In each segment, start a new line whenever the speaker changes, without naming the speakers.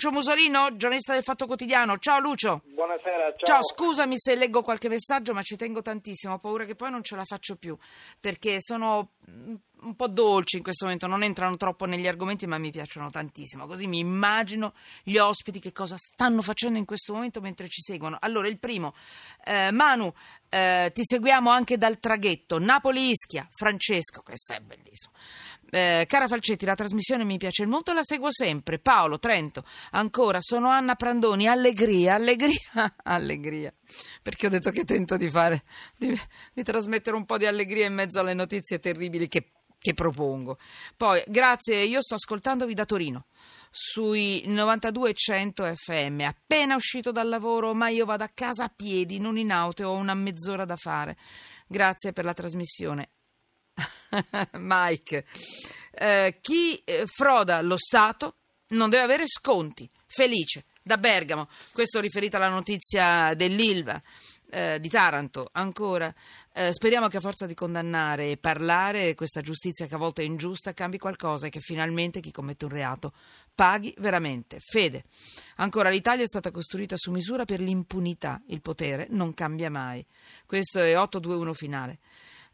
Lucio Musolino, giornalista del Fatto Quotidiano. Ciao Lucio.
Buonasera, ciao.
Ciao, scusami se leggo qualche messaggio, ma ci tengo tantissimo. Ho paura che poi non ce la faccio più perché sono un po' dolci in questo momento, non entrano troppo negli argomenti, ma mi piacciono tantissimo. Così mi immagino gli ospiti che cosa stanno facendo in questo momento mentre ci seguono. Allora, il primo, eh, Manu, eh, ti seguiamo anche dal traghetto Napoli-Ischia. Francesco, questo è bellissimo. Eh, cara Falcetti, la trasmissione mi piace molto, la seguo sempre. Paolo, Trento, ancora, sono Anna Prandoni, allegria, allegria, allegria. Perché ho detto che tento di fare, di, di trasmettere un po' di allegria in mezzo alle notizie terribili che, che propongo. Poi, grazie, io sto ascoltandovi da Torino sui 92.100 FM. Appena uscito dal lavoro, ma io vado a casa a piedi, non in auto, ho una mezz'ora da fare. Grazie per la trasmissione. Mike, eh, chi eh, froda lo Stato non deve avere sconti. Felice, da Bergamo. Questo riferito alla notizia dell'Ilva. Eh, di Taranto ancora. Eh, speriamo che a forza di condannare e parlare questa giustizia che a volte è ingiusta cambi qualcosa e che finalmente chi commette un reato paghi veramente. Fede. Ancora l'Italia è stata costruita su misura per l'impunità. Il potere non cambia mai. Questo è 821 finale.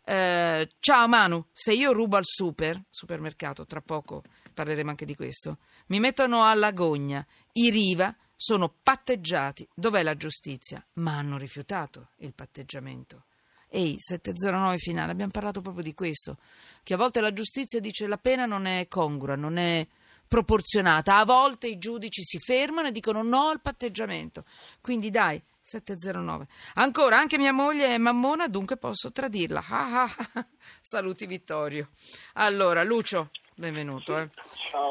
Eh, ciao Manu, se io rubo al super, supermercato, tra poco parleremo anche di questo, mi mettono alla gogna. I Riva sono patteggiati. Dov'è la giustizia? Ma hanno rifiutato il patteggiamento. Ehi, 709 finale, abbiamo parlato proprio di questo, che a volte la giustizia dice la pena non è congrua, non è proporzionata, a volte i giudici si fermano e dicono no al patteggiamento. Quindi dai, 709. Ancora, anche mia moglie è mammona, dunque posso tradirla. Ah, ah, ah. Saluti Vittorio. Allora, Lucio, benvenuto. Eh.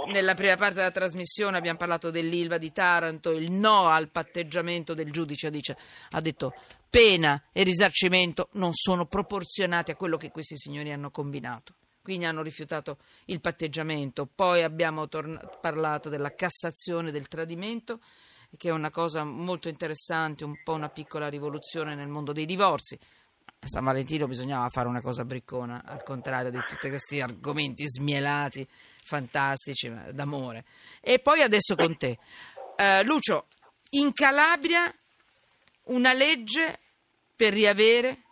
Nella prima parte della trasmissione abbiamo parlato dell'Ilva di Taranto, il no al patteggiamento del giudice dice, ha detto pena e risarcimento non sono proporzionati a quello che questi signori hanno combinato. Quindi hanno rifiutato il patteggiamento. Poi abbiamo torn- parlato della Cassazione del tradimento che è una cosa molto interessante, un po' una piccola rivoluzione nel mondo dei divorzi. A San Valentino bisognava fare una cosa briccona, al contrario di tutti questi argomenti smielati, fantastici, d'amore. E poi adesso con te. Uh, Lucio, in Calabria una legge per riavere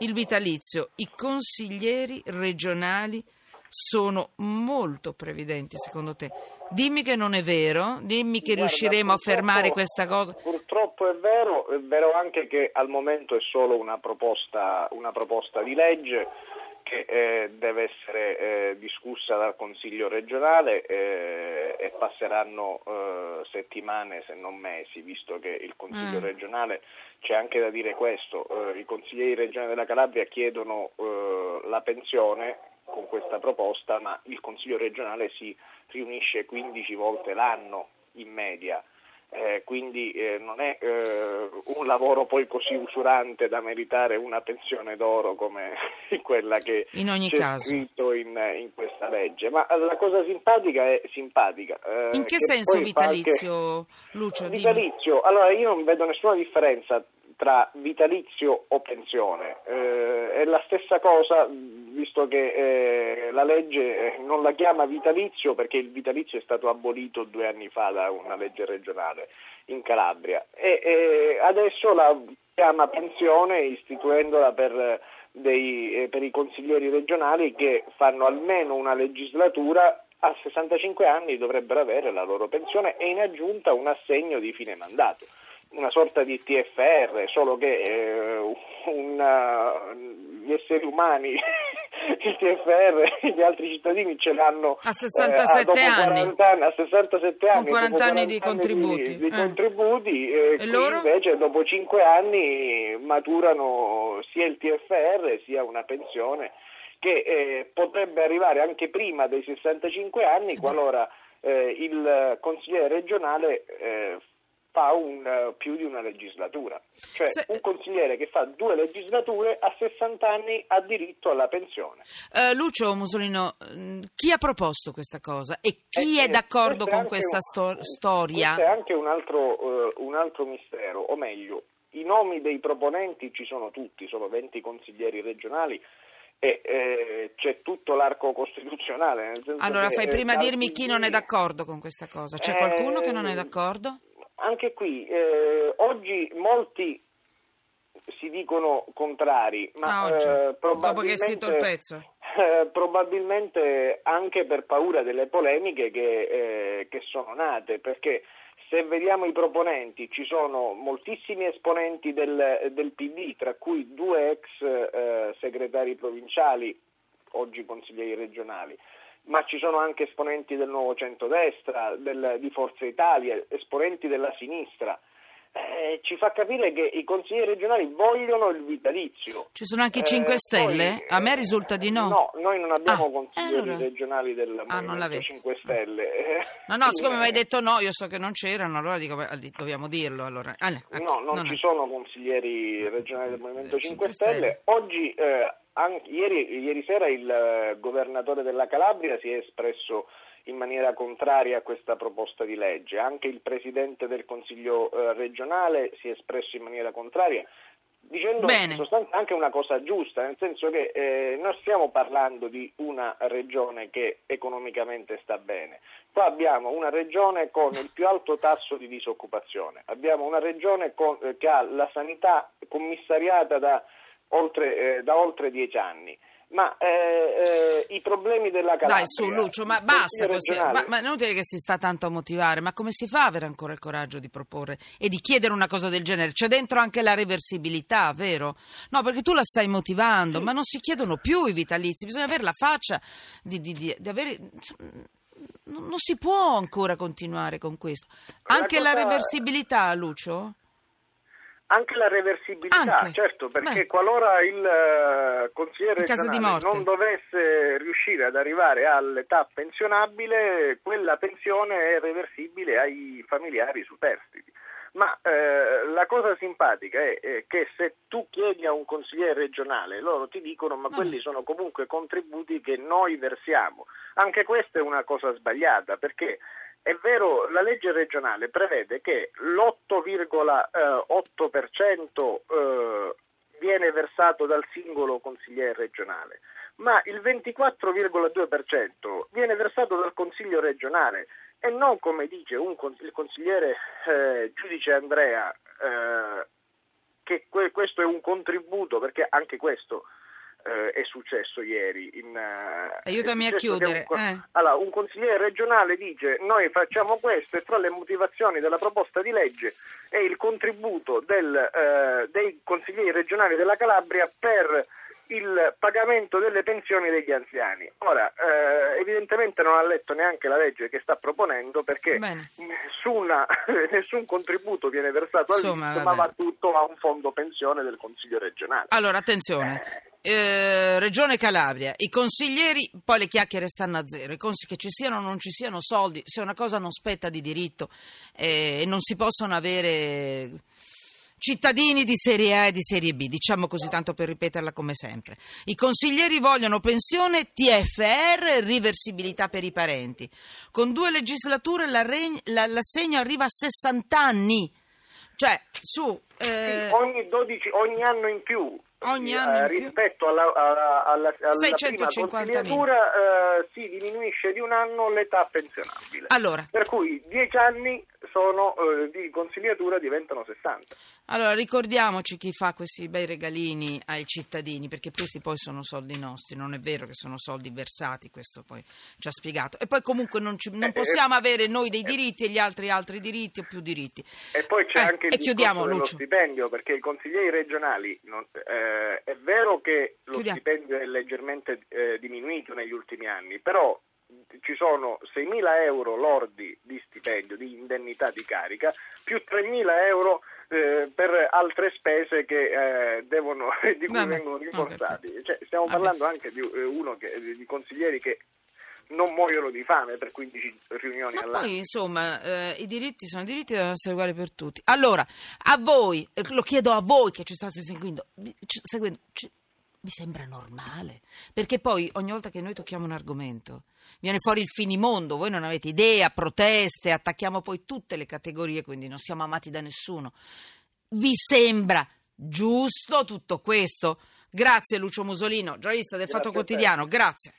il vitalizio. I consiglieri regionali sono molto previdenti, secondo te. Dimmi che non è vero, dimmi che Guarda, riusciremo a fermare questa cosa.
Purtroppo è vero, è vero anche che al momento è solo una proposta, una proposta di legge che eh, deve essere eh, discussa dal Consiglio regionale eh, e passeranno eh, settimane se non mesi, visto che il Consiglio mm. regionale c'è anche da dire questo, eh, i consiglieri regionali della Calabria chiedono eh, la pensione con questa proposta, ma il Consiglio regionale si riunisce 15 volte l'anno in media. Eh, quindi eh, non è eh, un lavoro poi così usurante da meritare una pensione d'oro come quella che
caso.
scritto in, in, questa legge. Ma la cosa simpatica è simpatica.
Eh, in che, che senso vitalizio, anche... Lucio?
Vitalizio, allora io non vedo nessuna differenza tra vitalizio o pensione. Eh, è la stessa cosa, visto che eh, la legge eh, non la chiama vitalizio perché il vitalizio è stato abolito due anni fa da una legge regionale in Calabria e, e adesso la chiama pensione istituendola per, dei, eh, per i consiglieri regionali che fanno almeno una legislatura a 65 anni dovrebbero avere la loro pensione e in aggiunta un assegno di fine mandato una sorta di TFR, solo che eh, una, gli esseri umani, il TFR gli altri cittadini ce l'hanno
a 67 eh, anni.
anni. a 67
anni, con 40 anni di contributi,
di, di eh. contributi e, e loro? invece dopo 5 anni maturano sia il TFR sia una pensione che eh, potrebbe arrivare anche prima dei 65 anni qualora eh, il consigliere regionale eh, fa un, uh, più di una legislatura. Cioè Se... un consigliere che fa due legislature a 60 anni ha diritto alla pensione.
Uh, Lucio Musolino, mm, chi ha proposto questa cosa e chi eh, è d'accordo con questa un, sto- storia?
Questo è anche un altro, uh, un altro mistero, o meglio, i nomi dei proponenti ci sono tutti, sono 20 consiglieri regionali e eh, c'è tutto l'arco costituzionale.
allora
che,
fai
eh,
prima dirmi chi non è d'accordo con questa cosa. C'è qualcuno che non è
Eh,
d'accordo?
Anche qui, eh, oggi molti si dicono contrari, ma
Ah,
eh,
dopo che hai scritto il
probabilmente-
pezzo.
eh, probabilmente anche per paura delle polemiche che, eh, che sono nate, perché se vediamo i proponenti ci sono moltissimi esponenti del, del PD, tra cui due ex eh, segretari provinciali, oggi consiglieri regionali, ma ci sono anche esponenti del nuovo centrodestra, del, di Forza Italia, esponenti della sinistra. Eh, ci fa capire che i consiglieri regionali vogliono il vitalizio.
Ci sono anche i
Eh,
5 Stelle?
poi,
A me
eh,
risulta di no.
No, noi non abbiamo
Ah,
consiglieri
eh, allora.
regionali del
Ah, non
Movimento
l'avete.
5 Stelle. Eh,
No, no, siccome mi hai
eh,
detto no, io so che non c'erano, allora dico, dobbiamo dirlo. Allora. Ah, no, ecco,
No, non ci
è-
sono consiglieri regionali del Movimento
Eh,
5
5
Stelle.
Stelle.
Oggi, eh, anche- ieri, ieri sera, il eh, governatore della Calabria si è espresso in maniera contraria a questa proposta di legge. Anche il presidente del Consiglio eh, regionale si è espresso in maniera contraria. Dicendo
Bene.
in sostanza anche una cosa giusta, nel senso che eh, non stiamo parlando di una regione che economicamente sta bene, qua abbiamo una regione con il più alto tasso di disoccupazione, abbiamo una regione con- eh, che ha la sanità commissariata da oltre, eh, da oltre dieci anni. Ma eh, eh, i problemi della Calabria
Dai, su Lucio, ma basta così. Ma, ma è inutile che si sta tanto a motivare, ma come si fa a avere ancora il coraggio di proporre e di chiedere una cosa del genere? C'è dentro anche la reversibilità, vero? No, perché tu la stai motivando, ma non si chiedono più i vitalizi, bisogna avere la faccia di, di- di- di avere... Non non si può ancora continuare con questo.
La
Anche la
cosa-
reversibilità, Lucio?
Anche la reversibilità,
Anche.
certo, perché
Beh.
qualora il eh, consigliere non dovesse riuscire ad arrivare all'età pensionabile, quella pensione è reversibile ai familiari superstiti. Ma eh, la cosa simpatica è, è che se tu chiedi a un consigliere regionale, loro ti dicono ma quelli sono comunque contributi che noi versiamo. Anche questa è una cosa sbagliata perché è vero, la legge regionale prevede che l'8,8% eh, viene versato dal singolo consigliere regionale, ma il 24,2% viene versato dal consiglio regionale e non come dice cons- il consigliere eh, giudice Andrea eh, che que- questo è un contributo perché anche questo eh, è successo ieri. In, eh,
Aiutami a chiudere,
un
eh.
allora, un consigliere regionale dice noi facciamo questo e tra le motivazioni della proposta di legge è il contributo del, eh, dei consiglieri regionali della Calabria per il pagamento delle pensioni degli anziani. Ora, eh, evidentemente non ha letto neanche la legge che sta proponendo perché nessuna- nessun contributo viene versato all'Inps, ma va tutto a un fondo pensione del Consiglio regionale.
Allora, attenzione. Eh, Regione Calabria, i consiglieri, poi le chiacchiere stanno a zero, I cons- che ci siano o non ci siano soldi, se una cosa non spetta di diritto eh, e non si possono avere cittadini di serie A e di serie B, diciamo così tanto per ripeterla come sempre. I consiglieri vogliono pensione, TFR riversibilità per i parenti. Con due legislature la reg- la- l'assegno arriva a 60 anni. Cioè, su... eh,
Sì, ogni, 12, ogni anno in più.
Ogni
eh,
anno più.
rispetto alla, alla, alla, alla prima
650.000.
consigliatura eh, si diminuisce di un anno l'età pensionabile.
allora,
Per cui 10 anni sono, eh, di consigliatura diventano 60.
Allora, ricordiamoci chi fa questi bei regalini ai cittadini, perché questi poi sono soldi nostri, non è vero che sono soldi versati, questo poi ci ha spiegato. E poi comunque non, ci- non
Eh,
possiamo avere noi dei diritti e gli altri altri diritti o più diritti.
E poi c'è
Eh,
anche il discorso dello
Lucio.
stipendio, perché i consiglieri regionali, non- eh, è vero che lo
Chiudiamo.
stipendio è leggermente eh, diminuito negli ultimi anni, però ci sono 6.000 euro lordi di stipendio, di indennità di carica, più 3.000 euro eh, per altre spese che, eh, devono, di cui
Vabbè,
vengono rimborsati. Cioè, stiamo
Vabbè.
parlando anche di eh, uno che, di consiglieri che non muoiono di fame per 15 riunioni
Ma
all'anno.
poi, insomma, eh, i diritti sono diritti e devono essere uguali per tutti. Allora, a voi, eh, lo chiedo a voi che ci state seguendo, ci- seguendo, ci- vi sembra normale? Perché poi ogni volta che noi tocchiamo un argomento viene fuori il finimondo, voi non avete idea, proteste, attacchiamo poi tutte le categorie, quindi non siamo amati da nessuno. Vi sembra giusto tutto questo? Grazie Lucio Musolino, giornalista del Fatto. Quotidiano, grazie.